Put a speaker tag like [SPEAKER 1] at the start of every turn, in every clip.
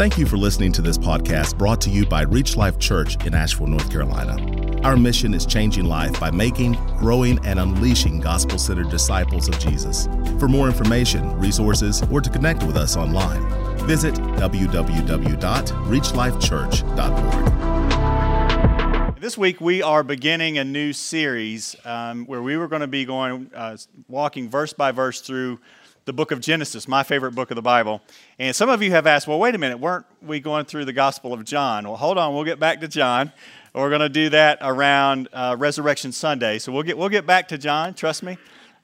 [SPEAKER 1] Thank you for listening to this podcast brought to you by Reach Life Church in Asheville, North Carolina. Our mission is changing life by making, growing, and unleashing gospel centered disciples of Jesus. For more information, resources, or to connect with us online, visit www.reachlifechurch.org.
[SPEAKER 2] This week we are beginning a new series um, where we were going to be going, uh, walking verse by verse through the book of Genesis, my favorite book of the Bible. And some of you have asked, well, wait a minute, weren't we going through the Gospel of John? Well, hold on, we'll get back to John. We're going to do that around uh, Resurrection Sunday. So we'll get, we'll get back to John, trust me.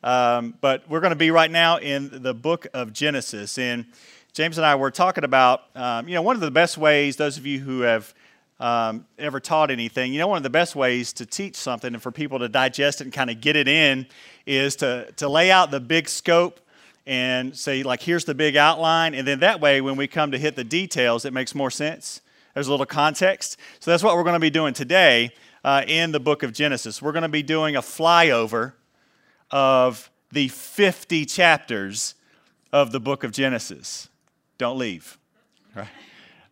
[SPEAKER 2] Um, but we're going to be right now in the book of Genesis. And James and I were talking about, um, you know, one of the best ways, those of you who have um, ever taught anything, you know, one of the best ways to teach something and for people to digest it and kind of get it in is to, to lay out the big scope and say, like, here's the big outline. And then that way, when we come to hit the details, it makes more sense. There's a little context. So that's what we're going to be doing today uh, in the book of Genesis. We're going to be doing a flyover of the 50 chapters of the book of Genesis. Don't leave. Right?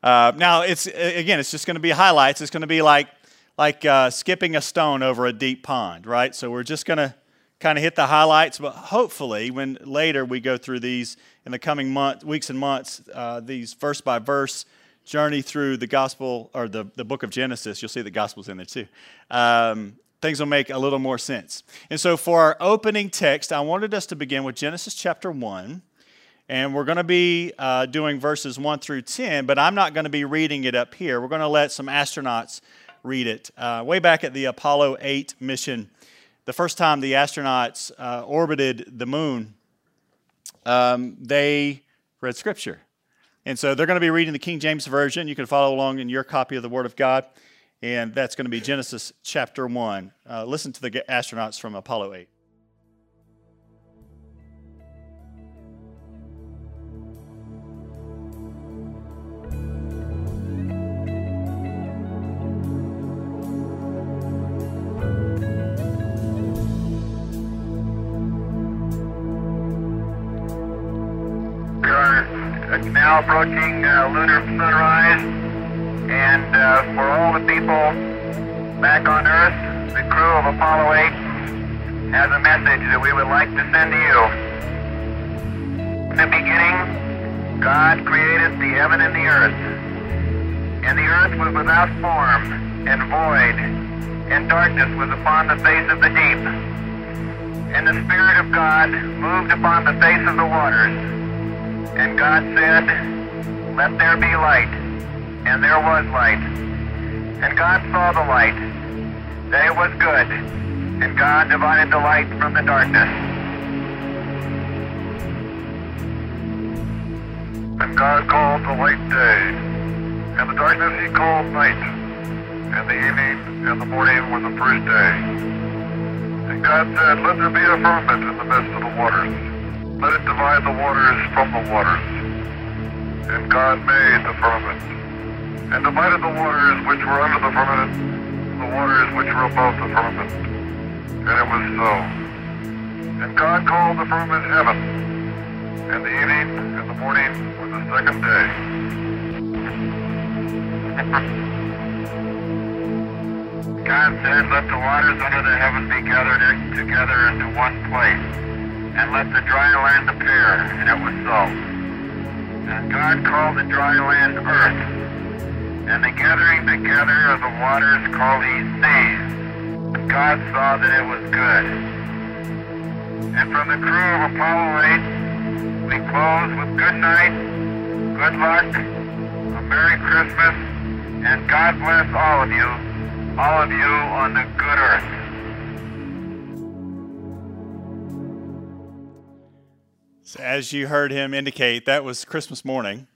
[SPEAKER 2] Uh, now, it's again, it's just going to be highlights. It's going to be like like uh, skipping a stone over a deep pond, right? So we're just going to kind of hit the highlights, but hopefully, when later we go through these in the coming month, weeks and months, uh, these verse by verse journey through the gospel or the, the book of Genesis, you'll see the gospel's in there too. Um, things will make a little more sense. And so, for our opening text, I wanted us to begin with Genesis chapter 1. And we're going to be uh, doing verses 1 through 10, but I'm not going to be reading it up here. We're going to let some astronauts read it. Uh, way back at the Apollo 8 mission, the first time the astronauts uh, orbited the moon, um, they read Scripture. And so they're going to be reading the King James Version. You can follow along in your copy of the Word of God. And that's going to be Genesis chapter 1. Uh, listen to the astronauts from Apollo 8.
[SPEAKER 3] Now approaching uh, lunar sunrise. And uh, for all the people back on Earth, the crew of Apollo 8 has a message that we would like to send to you. In the beginning, God created the heaven and the earth. And the earth was without form and void, and darkness was upon the face of the deep. And the Spirit of God moved upon the face of the waters. And God said, Let there be light. And there was light. And God saw the light, that it was good. And God divided the light from the darkness.
[SPEAKER 4] And God called the light day, and the darkness he called night. And the evening and the morning were the first day. And God said, Let there be a firmament in the midst of the waters let it divide the waters from the waters. And God made the firmament, and divided the waters which were under the firmament the waters which were above the firmament. And it was so. And God called the firmament heaven, and the evening and the morning was the second day.
[SPEAKER 3] God said, Let the waters under the heaven be gathered together into one place and let the dry land appear. And it was so. And God called the dry land earth, and the gathering together of the waters called he seas. God saw that it was good. And from the crew of Apollo 8, we close with good night, good luck, a Merry Christmas, and God bless all of you, all of you on the good earth.
[SPEAKER 2] As you heard him indicate, that was Christmas morning,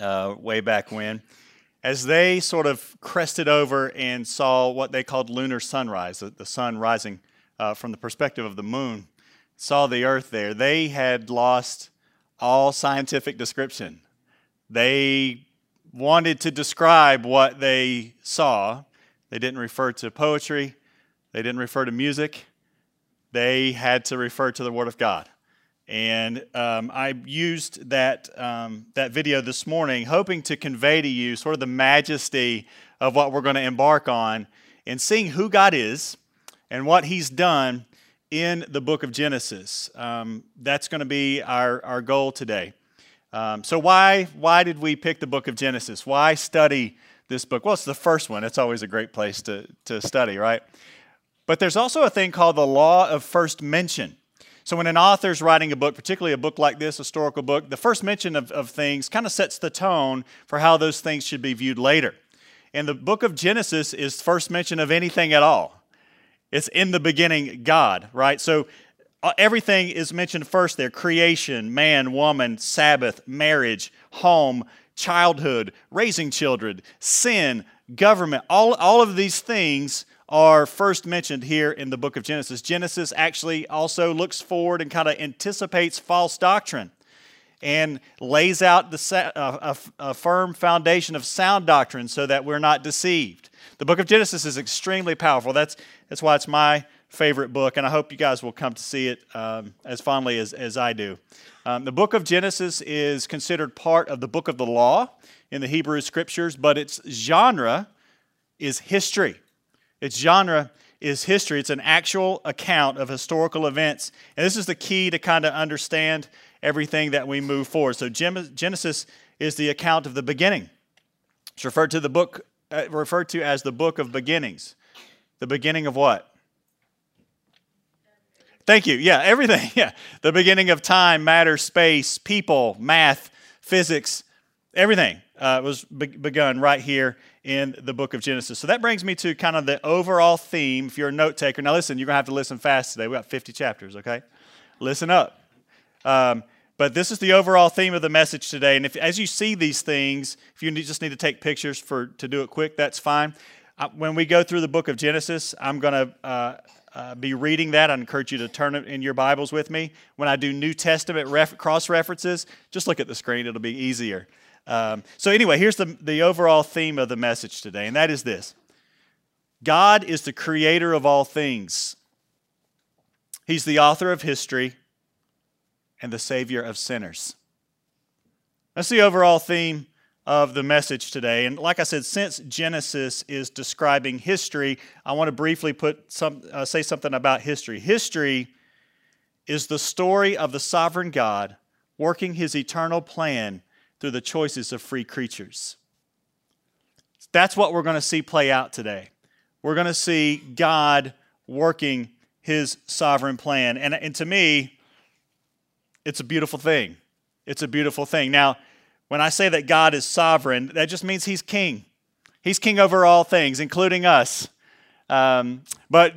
[SPEAKER 2] uh, way back when. As they sort of crested over and saw what they called lunar sunrise, the, the sun rising uh, from the perspective of the moon, saw the earth there, they had lost all scientific description. They wanted to describe what they saw. They didn't refer to poetry, they didn't refer to music, they had to refer to the Word of God. And um, I used that, um, that video this morning, hoping to convey to you sort of the majesty of what we're going to embark on and seeing who God is and what He's done in the book of Genesis. Um, that's going to be our, our goal today. Um, so, why, why did we pick the book of Genesis? Why study this book? Well, it's the first one. It's always a great place to, to study, right? But there's also a thing called the law of first mention. So, when an author's writing a book, particularly a book like this, historical book, the first mention of, of things kind of sets the tone for how those things should be viewed later. And the book of Genesis is first mention of anything at all. It's in the beginning, God, right? So uh, everything is mentioned first there creation, man, woman, Sabbath, marriage, home, childhood, raising children, sin, government. All, all of these things are first mentioned here in the book of Genesis. Genesis actually also looks forward and kind of anticipates false doctrine and lays out the, a, a firm foundation of sound doctrine so that we're not deceived. The book of Genesis is extremely powerful. That's, that's why it's my favorite book, and I hope you guys will come to see it um, as fondly as, as I do. Um, the book of Genesis is considered part of the book of the law in the Hebrew scriptures, but its genre is history. Its genre is history. It's an actual account of historical events. And this is the key to kind of understand everything that we move forward. So Genesis is the account of the beginning. It's referred to the book uh, referred to as the book of beginnings. The beginning of what? Thank you. Yeah, everything. Yeah. The beginning of time, matter, space, people, math, physics, everything uh, was be- begun right here in the book of Genesis. So that brings me to kind of the overall theme. If you're a note taker, now listen, you're going to have to listen fast today. we got 50 chapters, okay? Listen up. Um, but this is the overall theme of the message today. And if, as you see these things, if you need, just need to take pictures for to do it quick, that's fine. Uh, when we go through the book of Genesis, I'm going to uh, uh, be reading that. I encourage you to turn it in your Bibles with me. When I do New Testament ref- cross references, just look at the screen, it'll be easier. Um, so, anyway, here's the, the overall theme of the message today, and that is this God is the creator of all things, He's the author of history and the Savior of sinners. That's the overall theme of the message today. And like I said, since Genesis is describing history, I want to briefly put some, uh, say something about history. History is the story of the sovereign God working his eternal plan through the choices of free creatures. That's what we're going to see play out today. We're going to see God working his sovereign plan. And, and to me, it's a beautiful thing. It's a beautiful thing. Now, when I say that God is sovereign, that just means He's king. He's king over all things, including us. Um, but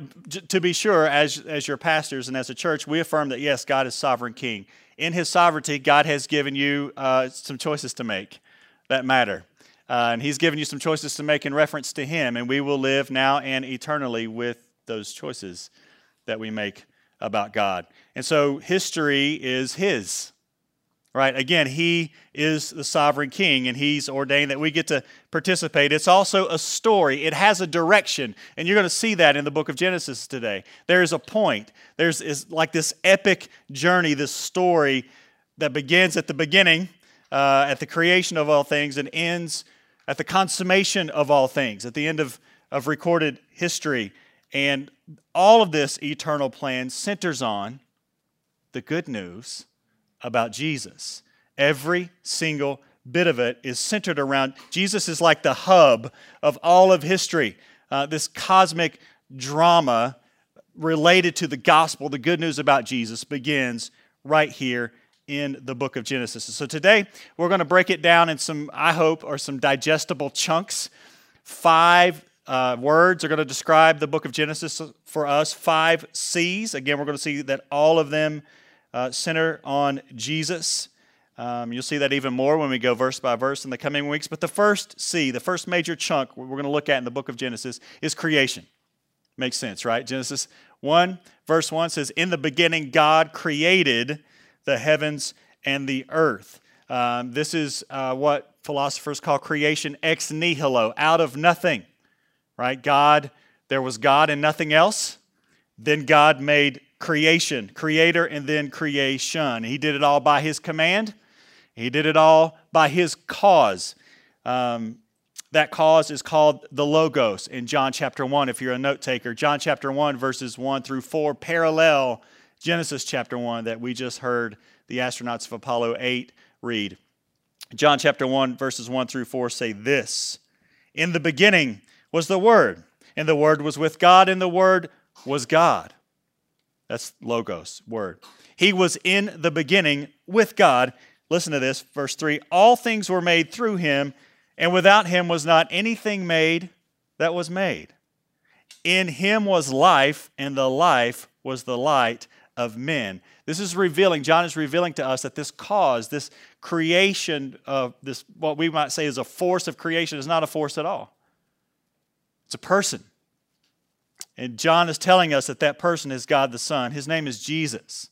[SPEAKER 2] to be sure, as, as your pastors and as a church, we affirm that yes, God is sovereign king. In His sovereignty, God has given you uh, some choices to make that matter. Uh, and He's given you some choices to make in reference to Him, and we will live now and eternally with those choices that we make about God. And so history is His, right? Again, He is the sovereign King and He's ordained that we get to participate. It's also a story, it has a direction. And you're going to see that in the book of Genesis today. There is a point, there's is like this epic journey, this story that begins at the beginning, uh, at the creation of all things, and ends at the consummation of all things, at the end of, of recorded history. And all of this eternal plan centers on the good news about Jesus. Every single bit of it is centered around Jesus is like the hub of all of history. Uh, this cosmic drama related to the gospel, the good news about Jesus, begins right here in the book of Genesis. So today we're going to break it down in some, I hope, are some digestible chunks. Five uh, words are going to describe the book of Genesis for us. Five C's. Again, we're going to see that all of them uh, center on Jesus. Um, you'll see that even more when we go verse by verse in the coming weeks. But the first C, the first major chunk we're going to look at in the book of Genesis is creation. Makes sense, right? Genesis 1, verse 1 says, In the beginning, God created the heavens and the earth. Um, this is uh, what philosophers call creation ex nihilo, out of nothing right? God, there was God and nothing else. Then God made creation, creator, and then creation. He did it all by his command, he did it all by his cause. Um, that cause is called the Logos in John chapter 1, if you're a note taker. John chapter 1, verses 1 through 4 parallel Genesis chapter 1 that we just heard the astronauts of Apollo 8 read. John chapter 1, verses 1 through 4 say this In the beginning was the Word, and the Word was with God, and the Word was God. That's Logos, Word. He was in the beginning with God. Listen to this, verse 3 All things were made through him, and without him was not anything made that was made. In him was life, and the life was the light of men. This is revealing, John is revealing to us that this cause, this creation of this, what we might say is a force of creation, is not a force at all. It's a person. And John is telling us that that person is God the Son. His name is Jesus,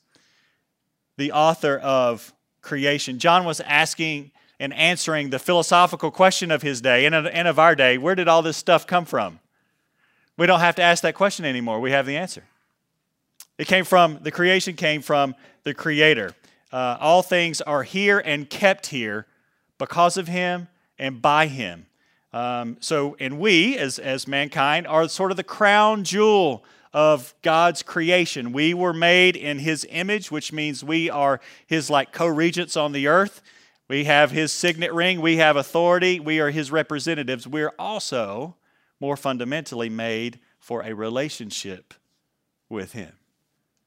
[SPEAKER 2] the author of creation. John was asking and answering the philosophical question of his day and of our day where did all this stuff come from? We don't have to ask that question anymore. We have the answer. It came from, the creation came from the Creator. Uh, all things are here and kept here because of Him and by Him. Um, so, and we, as, as mankind, are sort of the crown jewel of God's creation. We were made in His image, which means we are His like co regents on the earth. We have His signet ring, we have authority, we are His representatives. We're also, more fundamentally, made for a relationship with Him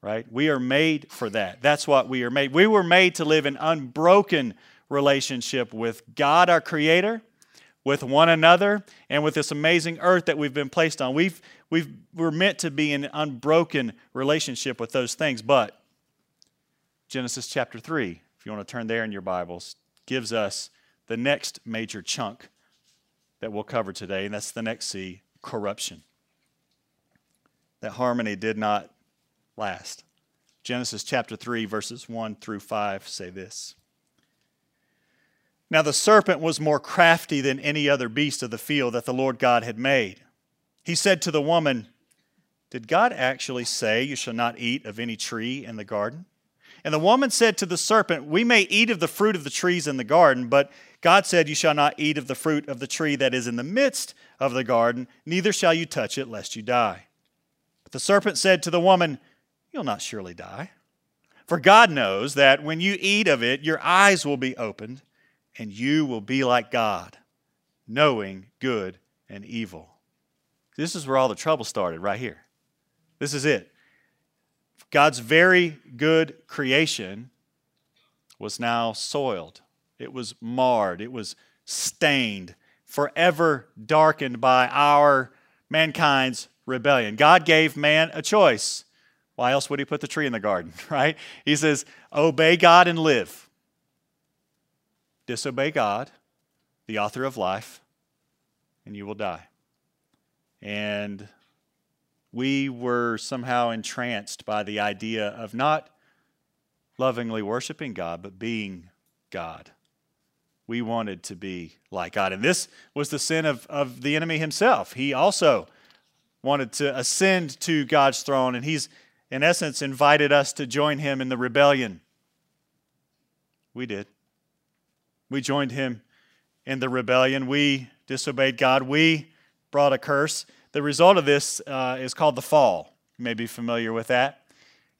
[SPEAKER 2] right? We are made for that. That's what we are made. We were made to live an unbroken relationship with God, our Creator, with one another and with this amazing earth that we've been placed on. We've, we've, we're meant to be in an unbroken relationship with those things. But Genesis chapter 3, if you want to turn there in your Bibles, gives us the next major chunk that we'll cover today, and that's the next C corruption. That harmony did not last. Genesis chapter 3, verses 1 through 5 say this. Now the serpent was more crafty than any other beast of the field that the Lord God had made. He said to the woman, Did God actually say, You shall not eat of any tree in the garden? And the woman said to the serpent, We may eat of the fruit of the trees in the garden, but God said, You shall not eat of the fruit of the tree that is in the midst of the garden, neither shall you touch it, lest you die. But the serpent said to the woman, You'll not surely die. For God knows that when you eat of it, your eyes will be opened and you will be like God, knowing good and evil. This is where all the trouble started, right here. This is it. God's very good creation was now soiled, it was marred, it was stained, forever darkened by our mankind's rebellion. God gave man a choice. Why else would he put the tree in the garden, right? He says, Obey God and live disobey God, the author of life, and you will die. And we were somehow entranced by the idea of not lovingly worshiping God, but being God. We wanted to be like God. And this was the sin of, of the enemy himself. He also wanted to ascend to God's throne, and he's, in essence, invited us to join him in the rebellion. We did. We joined him in the rebellion. We disobeyed God. We brought a curse. The result of this uh, is called the fall. You may be familiar with that.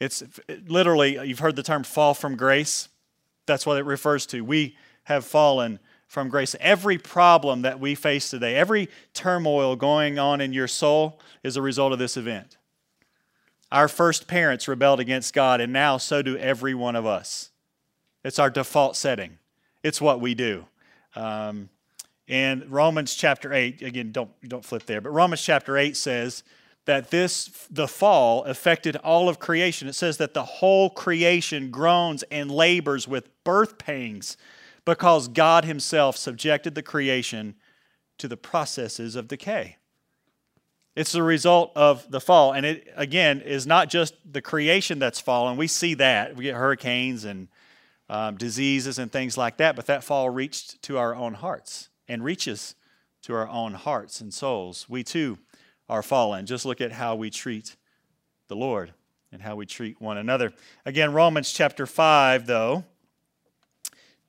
[SPEAKER 2] It's literally, you've heard the term fall from grace. That's what it refers to. We have fallen from grace. Every problem that we face today, every turmoil going on in your soul is a result of this event. Our first parents rebelled against God, and now so do every one of us. It's our default setting. It's what we do. Um, and Romans chapter 8, again, don't, don't flip there, but Romans chapter 8 says that this, the fall, affected all of creation. It says that the whole creation groans and labors with birth pangs because God Himself subjected the creation to the processes of decay. It's the result of the fall. And it, again, is not just the creation that's fallen. We see that. We get hurricanes and um, diseases and things like that, but that fall reached to our own hearts and reaches to our own hearts and souls. We too are fallen. Just look at how we treat the Lord. and how we treat one another. Again, Romans chapter 5, though,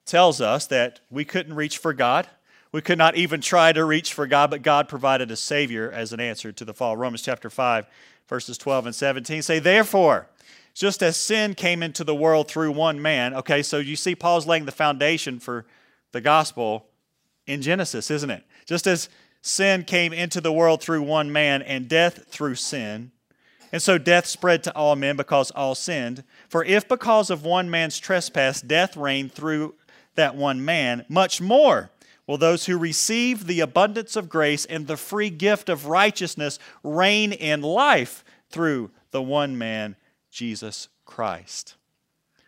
[SPEAKER 2] tells us that we couldn't reach for God. We could not even try to reach for God, but God provided a Savior as an answer to the fall. Romans chapter 5, verses 12 and 17 say, Therefore, just as sin came into the world through one man, okay, so you see Paul's laying the foundation for the gospel in Genesis, isn't it? Just as sin came into the world through one man and death through sin, and so death spread to all men because all sinned. For if because of one man's trespass death reigned through that one man, much more will those who receive the abundance of grace and the free gift of righteousness reign in life through the one man, Jesus Christ.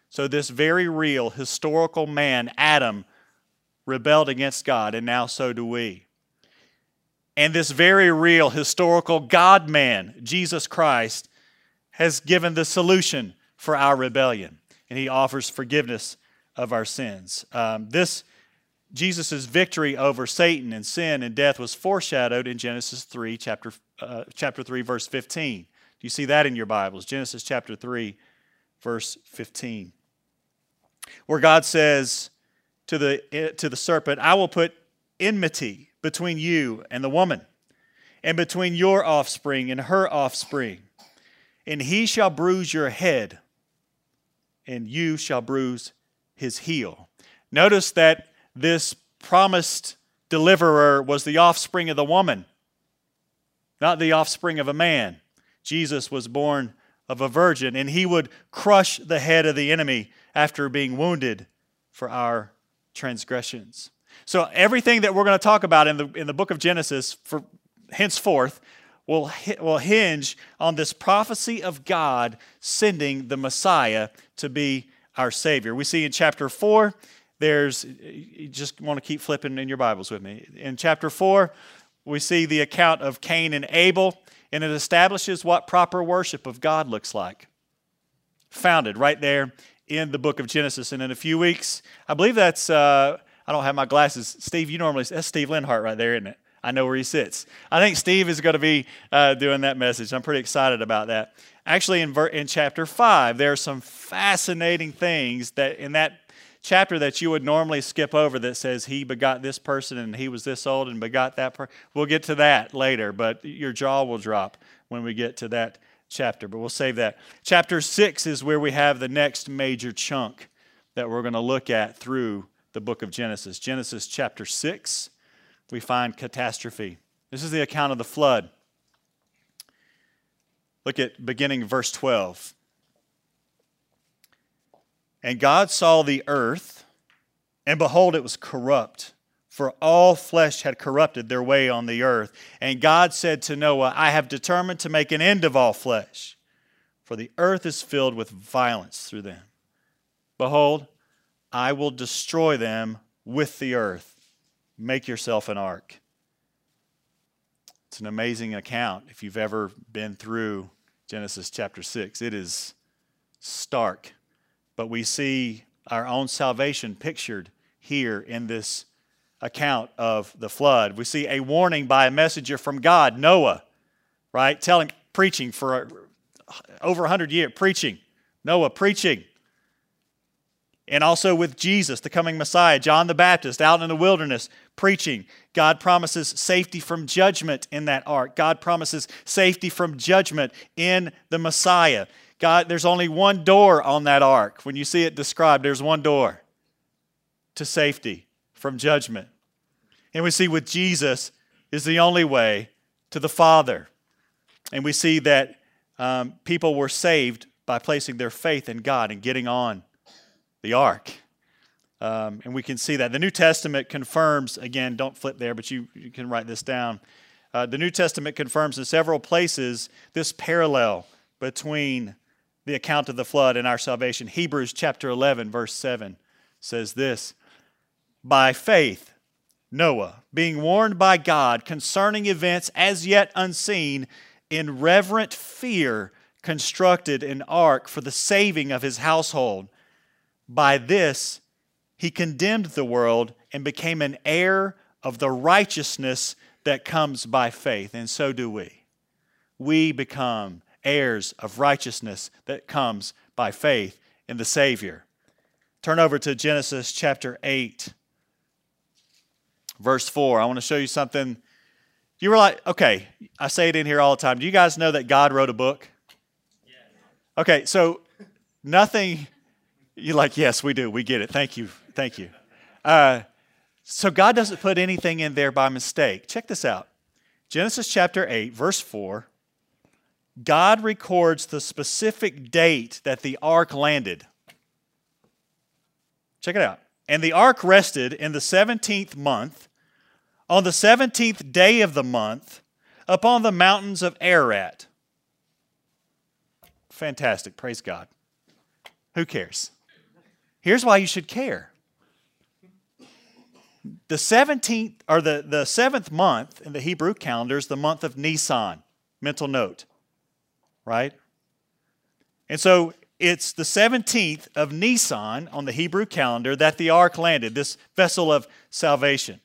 [SPEAKER 2] So, this very real historical man, Adam, rebelled against God, and now so do we. And this very real historical God man, Jesus Christ, has given the solution for our rebellion, and he offers forgiveness of our sins. Um, this Jesus' victory over Satan and sin and death was foreshadowed in Genesis 3, chapter, uh, chapter 3, verse 15. Do you see that in your Bibles? Genesis chapter 3, verse 15. Where God says to the, to the serpent, I will put enmity between you and the woman, and between your offspring and her offspring. And he shall bruise your head, and you shall bruise his heel. Notice that this promised deliverer was the offspring of the woman, not the offspring of a man. Jesus was born of a virgin, and he would crush the head of the enemy after being wounded for our transgressions. So everything that we're going to talk about in the in the book of Genesis for henceforth will will hinge on this prophecy of God sending the Messiah to be our savior. We see in chapter 4 there's you just want to keep flipping in your Bibles with me. In chapter 4 we see the account of Cain and Abel and it establishes what proper worship of God looks like. Founded right there in the book of Genesis and in a few weeks I believe that's uh, I don't have my glasses. Steve, you normally, that's Steve Linhart right there, isn't it? I know where he sits. I think Steve is going to be uh, doing that message. I'm pretty excited about that. Actually, in, ver- in chapter 5, there are some fascinating things that in that chapter that you would normally skip over that says he begot this person and he was this old and begot that person. We'll get to that later, but your jaw will drop when we get to that chapter, but we'll save that. Chapter 6 is where we have the next major chunk that we're going to look at through the book of Genesis. Genesis chapter 6, we find catastrophe. This is the account of the flood. Look at beginning verse 12. And God saw the earth, and behold, it was corrupt, for all flesh had corrupted their way on the earth. And God said to Noah, I have determined to make an end of all flesh, for the earth is filled with violence through them. Behold, I will destroy them with the earth. Make yourself an ark. It's an amazing account if you've ever been through Genesis chapter 6. It is stark, but we see our own salvation pictured here in this account of the flood. We see a warning by a messenger from God, Noah, right? Telling, preaching for over 100 years, preaching. Noah preaching and also with Jesus, the coming Messiah, John the Baptist out in the wilderness preaching. God promises safety from judgment in that ark. God promises safety from judgment in the Messiah. God, there's only one door on that ark. When you see it described, there's one door to safety from judgment. And we see with Jesus is the only way to the Father. And we see that um, people were saved by placing their faith in God and getting on the ark. Um, and we can see that. The New Testament confirms, again, don't flip there, but you, you can write this down. Uh, the New Testament confirms in several places this parallel between the account of the flood and our salvation. Hebrews chapter 11, verse 7 says this By faith, Noah, being warned by God concerning events as yet unseen, in reverent fear constructed an ark for the saving of his household. By this, he condemned the world and became an heir of the righteousness that comes by faith. And so do we. We become heirs of righteousness that comes by faith in the Savior. Turn over to Genesis chapter 8, verse 4. I want to show you something. You were like, okay, I say it in here all the time. Do you guys know that God wrote a book? Okay, so nothing, you're like, yes, we do. We get it. Thank you. Thank you. Uh, so God doesn't put anything in there by mistake. Check this out Genesis chapter 8, verse 4. God records the specific date that the ark landed. Check it out. And the ark rested in the 17th month, on the 17th day of the month, upon the mountains of Ararat. Fantastic. Praise God. Who cares? Here's why you should care. The 17th or the, the seventh month in the Hebrew calendar is the month of Nisan. Mental note. Right? And so it's the 17th of Nisan on the Hebrew calendar that the ark landed, this vessel of salvation.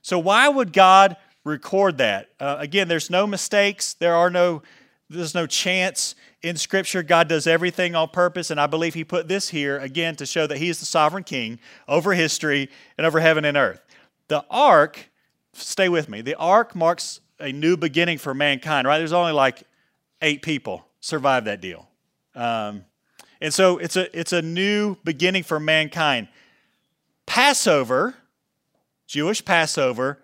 [SPEAKER 2] So, why would God record that? Uh, again, there's no mistakes, there are no, there's no chance in Scripture. God does everything on purpose, and I believe He put this here again to show that He is the sovereign King over history and over heaven and earth. The ark, stay with me, the ark marks a new beginning for mankind, right? There's only like eight people survived that deal. Um, and so it's a, it's a new beginning for mankind. Passover, Jewish Passover,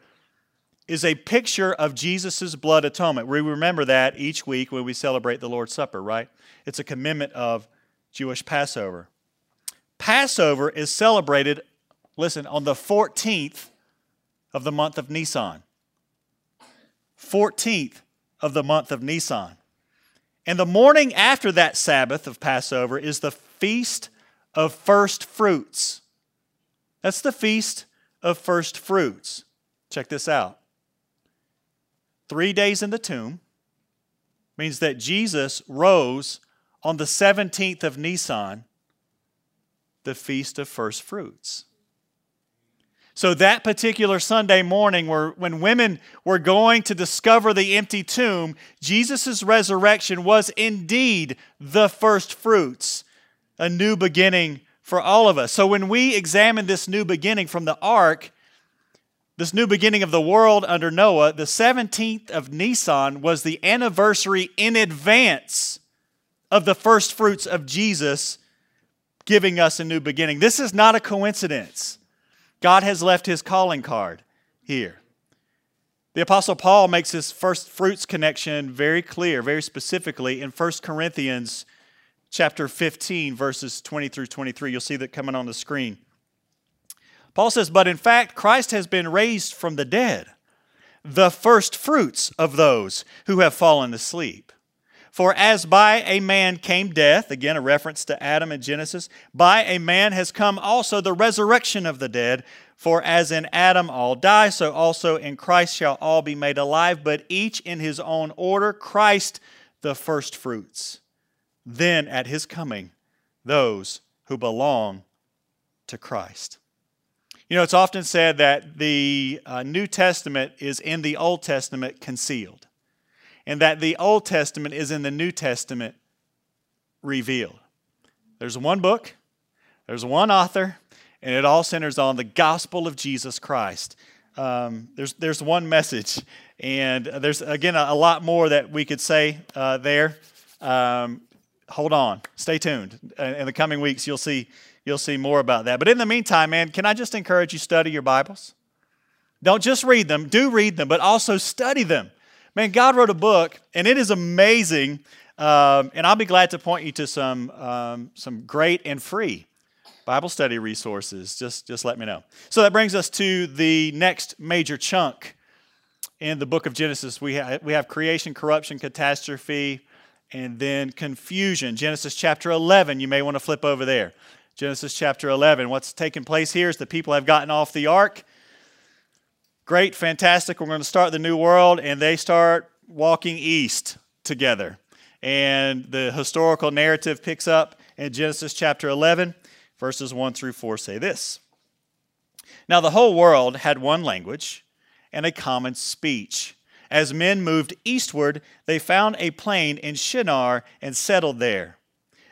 [SPEAKER 2] is a picture of Jesus' blood atonement. We remember that each week when we celebrate the Lord's Supper, right? It's a commitment of Jewish Passover. Passover is celebrated, listen, on the 14th of the month of Nisan. 14th of the month of Nisan. And the morning after that Sabbath of Passover is the feast of first fruits. That's the feast of first fruits. Check this out. Three days in the tomb means that Jesus rose on the 17th of Nisan, the feast of first fruits. So that particular Sunday morning, where, when women were going to discover the empty tomb, Jesus' resurrection was indeed the first fruits, a new beginning for all of us. So when we examine this new beginning from the ark, this new beginning of the world under Noah, the 17th of Nisan was the anniversary in advance of the first fruits of Jesus giving us a new beginning. This is not a coincidence. God has left his calling card here. The Apostle Paul makes his first fruits connection very clear, very specifically in 1 Corinthians chapter 15, verses 20 through 23. You'll see that coming on the screen. Paul says, But in fact, Christ has been raised from the dead, the first fruits of those who have fallen asleep. For as by a man came death, again a reference to Adam in Genesis, by a man has come also the resurrection of the dead. For as in Adam all die, so also in Christ shall all be made alive, but each in his own order, Christ the first fruits. Then at his coming, those who belong to Christ. You know, it's often said that the uh, New Testament is in the Old Testament concealed and that the Old Testament is in the New Testament revealed. There's one book, there's one author, and it all centers on the gospel of Jesus Christ. Um, there's, there's one message, and there's, again, a, a lot more that we could say uh, there. Um, hold on, stay tuned. In the coming weeks, you'll see, you'll see more about that. But in the meantime, man, can I just encourage you study your Bibles? Don't just read them, do read them, but also study them. Man, God wrote a book, and it is amazing. Um, and I'll be glad to point you to some, um, some great and free Bible study resources. Just, just let me know. So that brings us to the next major chunk in the book of Genesis. We, ha- we have creation, corruption, catastrophe, and then confusion. Genesis chapter 11, you may want to flip over there. Genesis chapter 11. What's taking place here is the people have gotten off the ark Great, fantastic. We're going to start the new world, and they start walking east together. And the historical narrative picks up in Genesis chapter 11, verses 1 through 4 say this Now the whole world had one language and a common speech. As men moved eastward, they found a plain in Shinar and settled there.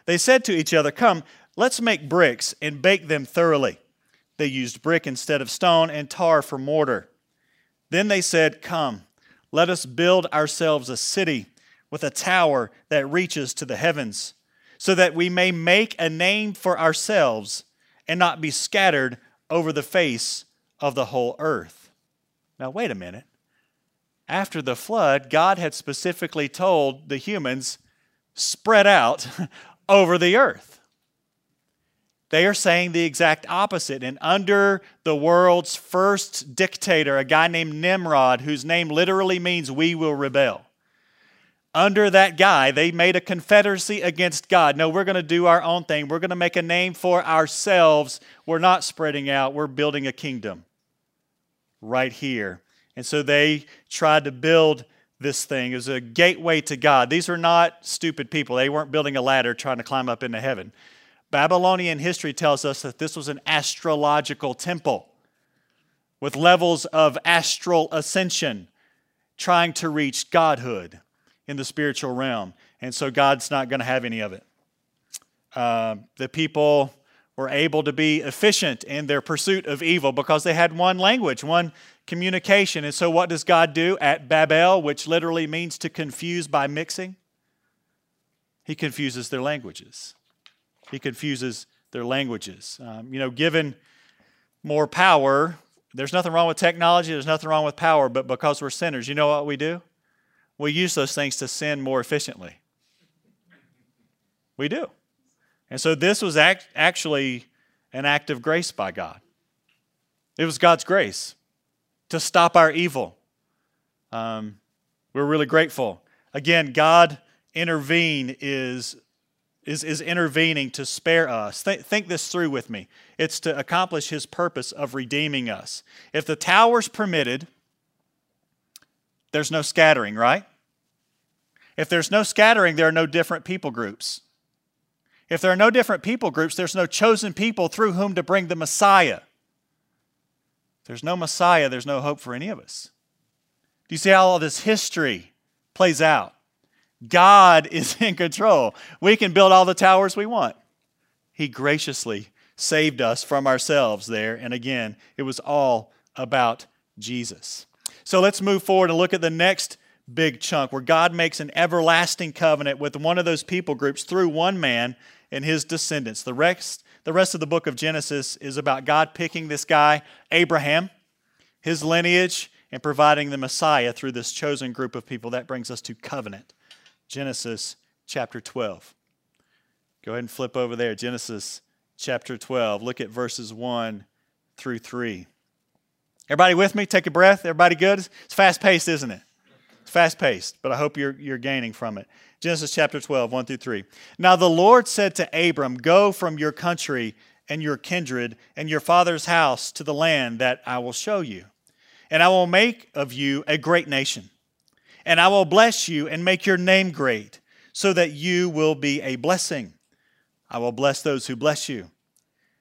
[SPEAKER 2] They said to each other, Come, let's make bricks and bake them thoroughly. They used brick instead of stone and tar for mortar. Then they said, Come, let us build ourselves a city with a tower that reaches to the heavens, so that we may make a name for ourselves and not be scattered over the face of the whole earth. Now, wait a minute after the flood, God had specifically told the humans, spread out over the earth. They are saying the exact opposite. And under the world's first dictator, a guy named Nimrod, whose name literally means we will rebel, under that guy, they made a confederacy against God. No, we're going to do our own thing. We're going to make a name for ourselves. We're not spreading out, we're building a kingdom right here and so they tried to build this thing as a gateway to God. These are not stupid people. They weren't building a ladder trying to climb up into heaven. Babylonian history tells us that this was an astrological temple with levels of astral ascension, trying to reach godhood in the spiritual realm. And so God's not going to have any of it. Uh, the people were able to be efficient in their pursuit of evil because they had one language, one communication. And so, what does God do at Babel, which literally means to confuse by mixing? He confuses their languages. He confuses their languages. Um, you know, given more power, there's nothing wrong with technology, there's nothing wrong with power, but because we're sinners, you know what we do? We use those things to sin more efficiently. We do. And so this was act, actually an act of grace by God. It was God's grace to stop our evil. Um, we're really grateful. Again, God intervene is, is, is intervening to spare us. Th- think this through with me. It's to accomplish his purpose of redeeming us. If the tower's permitted, there's no scattering, right? If there's no scattering, there are no different people groups. If there are no different people groups, there's no chosen people through whom to bring the Messiah. If there's no Messiah, there's no hope for any of us. Do you see how all this history plays out? God is in control. We can build all the towers we want. He graciously saved us from ourselves there. And again, it was all about Jesus. So let's move forward and look at the next big chunk where God makes an everlasting covenant with one of those people groups through one man and his descendants. The rest, the rest of the book of Genesis is about God picking this guy, Abraham, his lineage, and providing the Messiah through this chosen group of people. That brings us to covenant. Genesis chapter 12. Go ahead and flip over there. Genesis chapter 12. Look at verses 1 through 3. Everybody with me? Take a breath. Everybody good? It's fast paced, isn't it? It's fast paced, but I hope you're, you're gaining from it. Genesis chapter 12, 1 through 3. Now the Lord said to Abram, Go from your country and your kindred and your father's house to the land that I will show you. And I will make of you a great nation. And I will bless you and make your name great, so that you will be a blessing. I will bless those who bless you.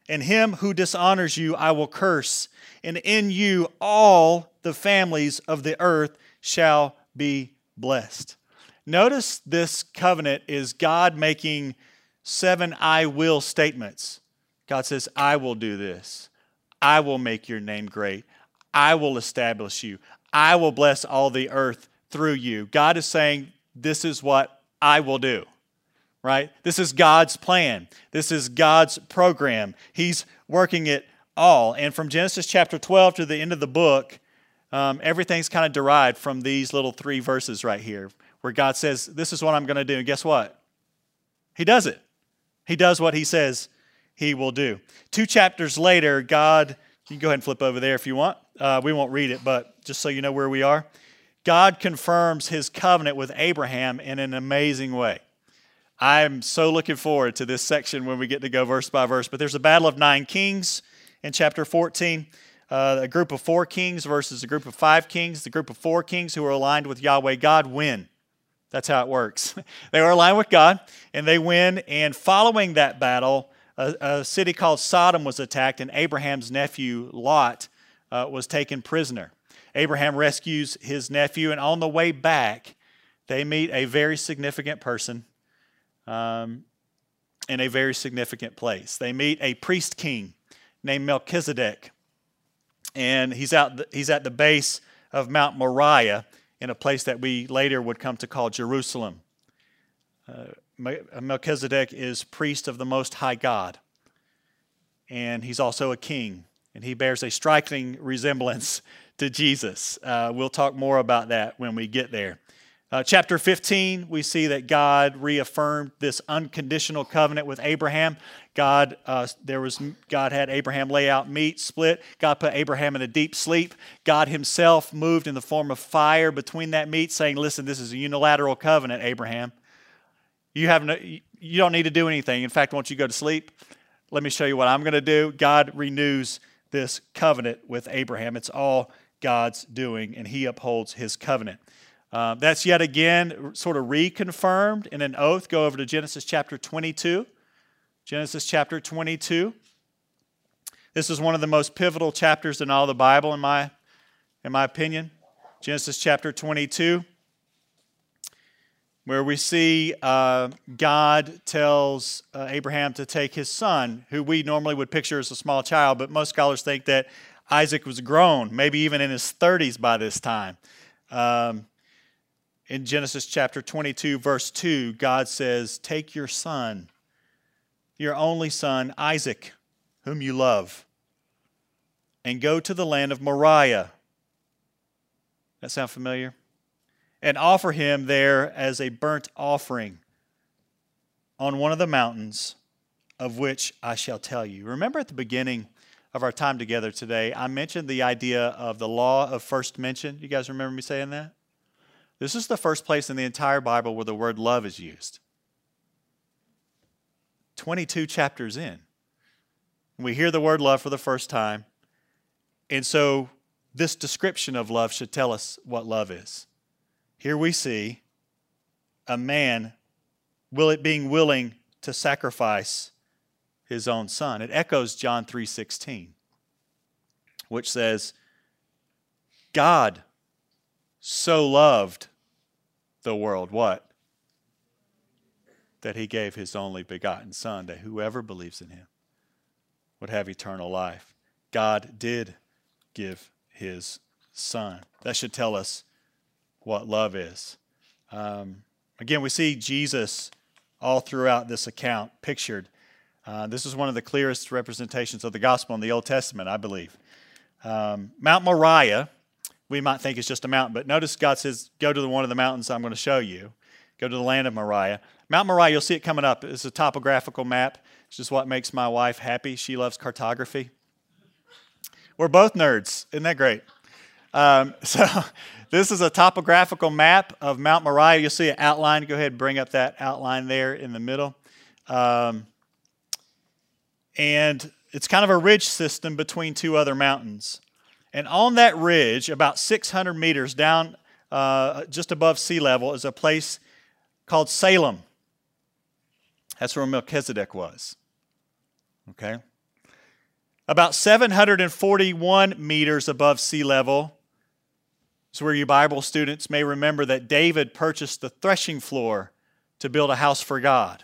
[SPEAKER 2] And him who dishonors you I will curse, and in you all the families of the earth shall be blessed. Notice this covenant is God making seven I will statements. God says, I will do this. I will make your name great. I will establish you. I will bless all the earth through you. God is saying, This is what I will do, right? This is God's plan. This is God's program. He's working it all. And from Genesis chapter 12 to the end of the book, um, everything's kind of derived from these little three verses right here where God says, This is what I'm going to do. And guess what? He does it. He does what he says he will do. Two chapters later, God, you can go ahead and flip over there if you want. Uh, we won't read it, but just so you know where we are, God confirms his covenant with Abraham in an amazing way. I'm so looking forward to this section when we get to go verse by verse. But there's a battle of nine kings in chapter 14. Uh, a group of four kings versus a group of five kings. The group of four kings who are aligned with Yahweh God win. That's how it works. they were aligned with God and they win. And following that battle, a, a city called Sodom was attacked, and Abraham's nephew Lot uh, was taken prisoner. Abraham rescues his nephew, and on the way back, they meet a very significant person um, in a very significant place. They meet a priest king named Melchizedek, and he's, out, he's at the base of Mount Moriah in a place that we later would come to call Jerusalem. Uh, Melchizedek is priest of the Most High God, and he's also a king, and he bears a striking resemblance to Jesus. Uh, we'll talk more about that when we get there. Uh, chapter 15, we see that God reaffirmed this unconditional covenant with Abraham. God, uh, there was God had Abraham lay out meat, split. God put Abraham in a deep sleep. God Himself moved in the form of fire between that meat, saying, "Listen, this is a unilateral covenant, Abraham. You have no, you don't need to do anything. In fact, once you go to sleep, let me show you what I'm going to do." God renews this covenant with Abraham. It's all God's doing, and He upholds His covenant. Uh, that's yet again sort of reconfirmed in an oath. Go over to Genesis chapter 22. Genesis chapter 22. This is one of the most pivotal chapters in all the Bible, in my, in my opinion. Genesis chapter 22, where we see uh, God tells uh, Abraham to take his son, who we normally would picture as a small child, but most scholars think that Isaac was grown, maybe even in his 30s by this time. Um, in Genesis chapter 22, verse 2, God says, Take your son, your only son, Isaac, whom you love, and go to the land of Moriah. That sound familiar? And offer him there as a burnt offering on one of the mountains of which I shall tell you. Remember at the beginning of our time together today, I mentioned the idea of the law of first mention. You guys remember me saying that? This is the first place in the entire Bible where the word love is used. 22 chapters in. We hear the word love for the first time. And so this description of love should tell us what love is. Here we see a man will it being willing to sacrifice his own son. It echoes John 3:16, which says, God so loved the world what? That he gave his only begotten Son, that whoever believes in him would have eternal life. God did give his Son. That should tell us what love is. Um, again, we see Jesus all throughout this account pictured. Uh, this is one of the clearest representations of the gospel in the Old Testament, I believe. Um, Mount Moriah we might think it's just a mountain. But notice God says, Go to the one of the mountains I'm going to show you. Go to the land of Moriah. Mount Moriah, you'll see it coming up. It's a topographical map. It's just what makes my wife happy. She loves cartography. We're both nerds. Isn't that great? Um, so, this is a topographical map of Mount Moriah. You'll see an outline. Go ahead and bring up that outline there in the middle. Um, and it's kind of a ridge system between two other mountains. And on that ridge, about 600 meters down uh, just above sea level, is a place called Salem. That's where Melchizedek was. Okay? About 741 meters above sea level is where you Bible students may remember that David purchased the threshing floor to build a house for God.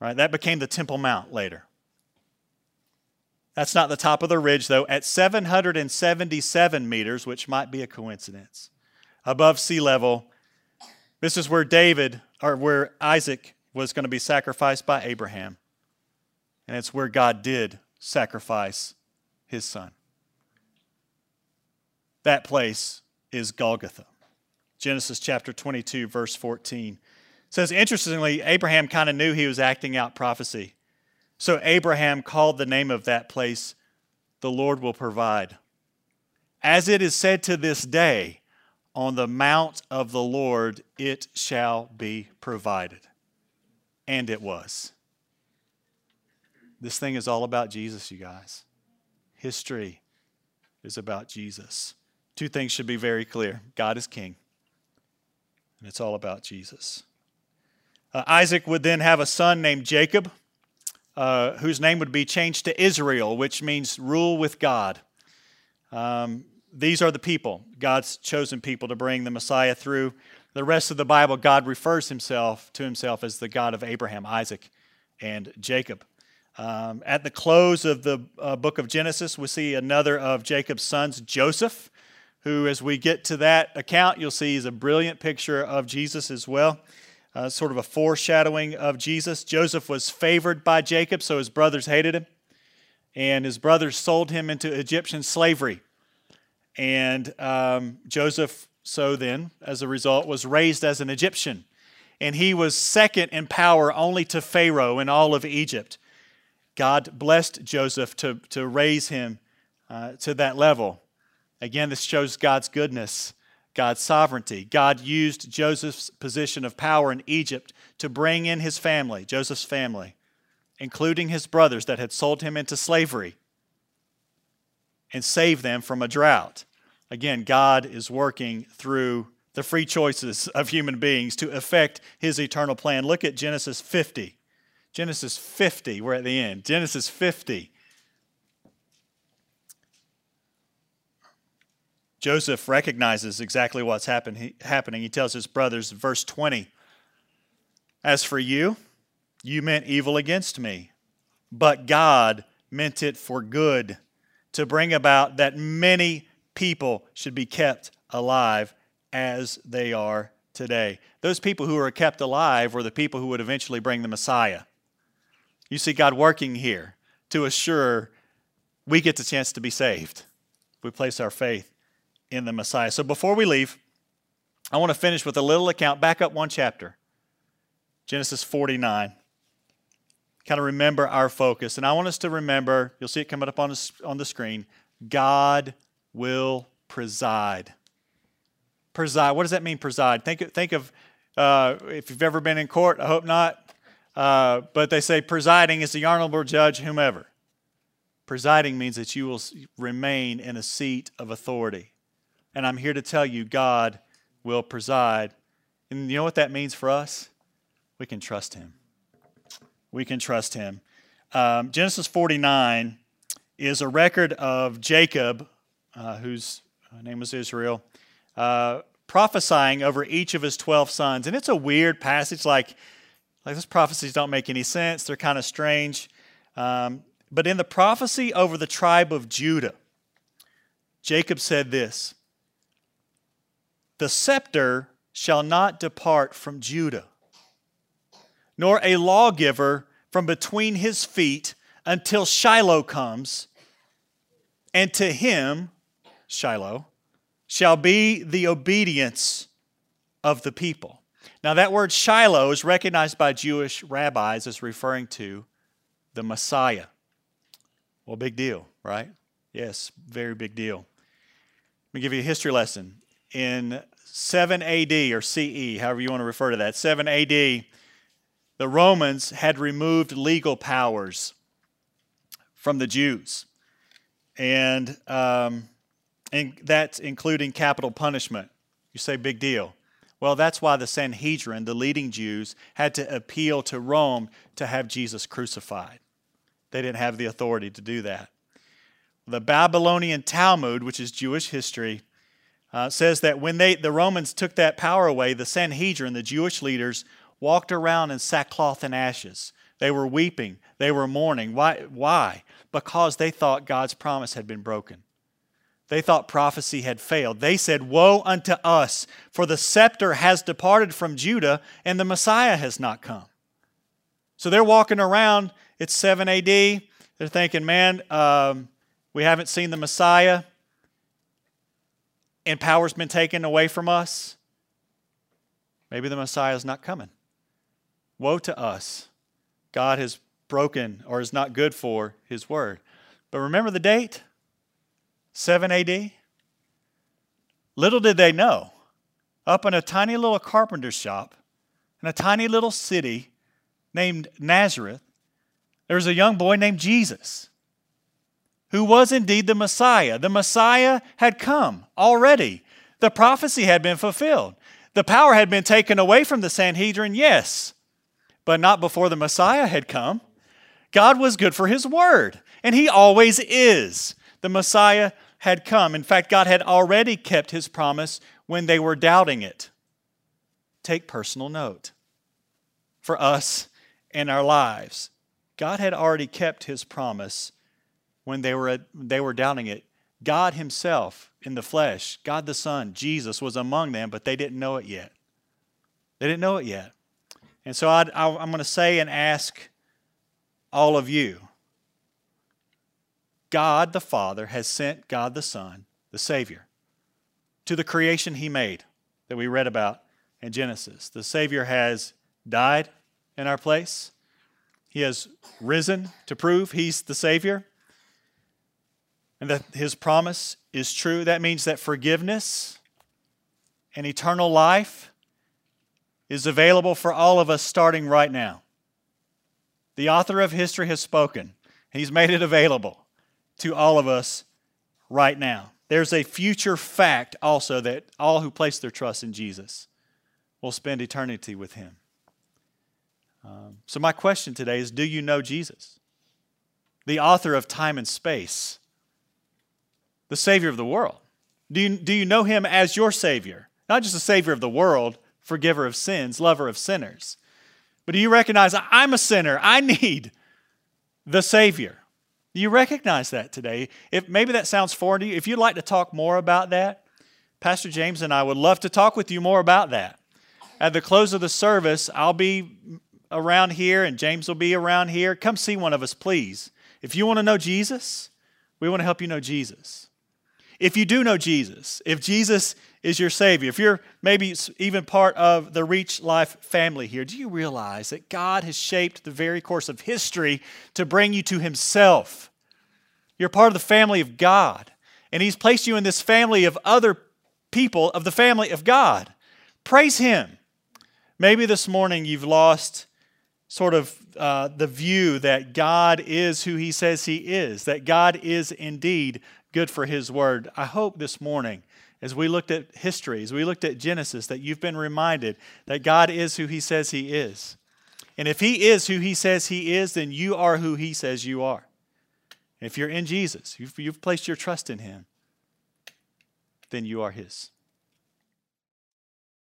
[SPEAKER 2] Right? That became the Temple Mount later. That's not the top of the ridge, though. At 777 meters, which might be a coincidence, above sea level, this is where David, or where Isaac was going to be sacrificed by Abraham. And it's where God did sacrifice his son. That place is Golgotha. Genesis chapter 22, verse 14 says, interestingly, Abraham kind of knew he was acting out prophecy. So Abraham called the name of that place, The Lord Will Provide. As it is said to this day, on the mount of the Lord it shall be provided. And it was. This thing is all about Jesus, you guys. History is about Jesus. Two things should be very clear God is king, and it's all about Jesus. Uh, Isaac would then have a son named Jacob. Uh, whose name would be changed to Israel, which means rule with God. Um, these are the people, God's chosen people to bring the Messiah through. The rest of the Bible, God refers himself to himself as the God of Abraham, Isaac, and Jacob. Um, at the close of the uh, book of Genesis, we see another of Jacob's sons, Joseph, who, as we get to that account, you'll see is a brilliant picture of Jesus as well. Uh, sort of a foreshadowing of Jesus. Joseph was favored by Jacob, so his brothers hated him. And his brothers sold him into Egyptian slavery. And um, Joseph, so then, as a result, was raised as an Egyptian. And he was second in power only to Pharaoh in all of Egypt. God blessed Joseph to, to raise him uh, to that level. Again, this shows God's goodness, God's sovereignty. God used Joseph's position of power in Egypt to bring in his family, Joseph's family, including his brothers that had sold him into slavery, and save them from a drought. Again, God is working through the free choices of human beings to effect his eternal plan. Look at Genesis 50. Genesis 50, we're at the end. Genesis 50. Joseph recognizes exactly what's happen, he, happening. He tells his brothers, verse 20, As for you, you meant evil against me, but God meant it for good, to bring about that many people should be kept alive as they are today. Those people who are kept alive were the people who would eventually bring the Messiah. You see God working here to assure we get the chance to be saved. We place our faith in the Messiah. So before we leave, I want to finish with a little account. Back up one chapter Genesis 49. Kind of remember our focus. And I want us to remember, you'll see it coming up on, on the screen God will preside. Preside. What does that mean, preside? Think, think of uh, if you've ever been in court, I hope not. Uh, but they say presiding is the honorable judge, whomever. Presiding means that you will remain in a seat of authority. And I'm here to tell you, God will preside. And you know what that means for us? We can trust Him. We can trust Him. Um, Genesis 49 is a record of Jacob, uh, whose name was Israel, uh, prophesying over each of his 12 sons. And it's a weird passage, like, like those prophecies don't make any sense, they're kind of strange. Um, but in the prophecy over the tribe of Judah, Jacob said this the scepter shall not depart from Judah, nor a lawgiver from between his feet until Shiloh comes, and to him, Shiloh, shall be the obedience of the people. Now, that word Shiloh is recognized by Jewish rabbis as referring to the Messiah. Well, big deal, right? Yes, very big deal. Let me give you a history lesson. In 7 AD or CE, however you want to refer to that, 7 AD, the Romans had removed legal powers from the Jews. And, um, and that's including capital punishment. You say, big deal. Well, that's why the Sanhedrin, the leading Jews, had to appeal to Rome to have Jesus crucified. They didn't have the authority to do that. The Babylonian Talmud, which is Jewish history, uh, says that when they, the Romans took that power away, the Sanhedrin, the Jewish leaders, walked around in sackcloth and ashes. They were weeping, they were mourning. Why? Why? Because they thought God's promise had been broken. They thought prophecy had failed. They said, Woe unto us, for the scepter has departed from Judah, and the Messiah has not come. So they're walking around, it's 7 AD. They're thinking, Man, um, we haven't seen the Messiah and power's been taken away from us, maybe the Messiah is not coming. Woe to us. God has broken or is not good for his word. But remember the date? 7 AD? Little did they know, up in a tiny little carpenter shop in a tiny little city named Nazareth, there was a young boy named Jesus who was indeed the Messiah. The Messiah had come already. The prophecy had been fulfilled. The power had been taken away from the Sanhedrin, yes, but not before the Messiah had come. God was good for his word, and he always is. The Messiah had come. In fact, God had already kept his promise when they were doubting it. Take personal note for us and our lives. God had already kept his promise when they were, they were doubting it. God himself in the flesh, God the Son, Jesus, was among them, but they didn't know it yet. They didn't know it yet. And so i am going to say and ask all of you God the Father has sent God the Son, the Savior, to the creation He made that we read about in Genesis. The Savior has died in our place, He has risen to prove He's the Savior, and that His promise is true. That means that forgiveness and eternal life is available for all of us starting right now. The author of history has spoken, He's made it available to all of us right now. There's a future fact also that all who place their trust in Jesus will spend eternity with Him. Um, so, my question today is Do you know Jesus? The author of time and space, the Savior of the world. Do you, do you know Him as your Savior? Not just the Savior of the world, forgiver of sins, lover of sinners. But do you recognize I'm a sinner? I need the Savior. Do you recognize that today? If maybe that sounds foreign to you, if you'd like to talk more about that, Pastor James and I would love to talk with you more about that. At the close of the service, I'll be around here and James will be around here. Come see one of us, please. If you want to know Jesus, we want to help you know Jesus. If you do know Jesus, if Jesus is your Savior, if you're maybe even part of the Reach Life family here, do you realize that God has shaped the very course of history to bring you to Himself? You're part of the family of God, and He's placed you in this family of other people of the family of God. Praise Him. Maybe this morning you've lost sort of uh, the view that God is who He says He is, that God is indeed good for His word. I hope this morning as we looked at history, as we looked at Genesis, that you've been reminded that God is who He says He is. And if He is who He says He is, then you are who He says you are. If you're in Jesus, you've, you've placed your trust in Him, then you are His.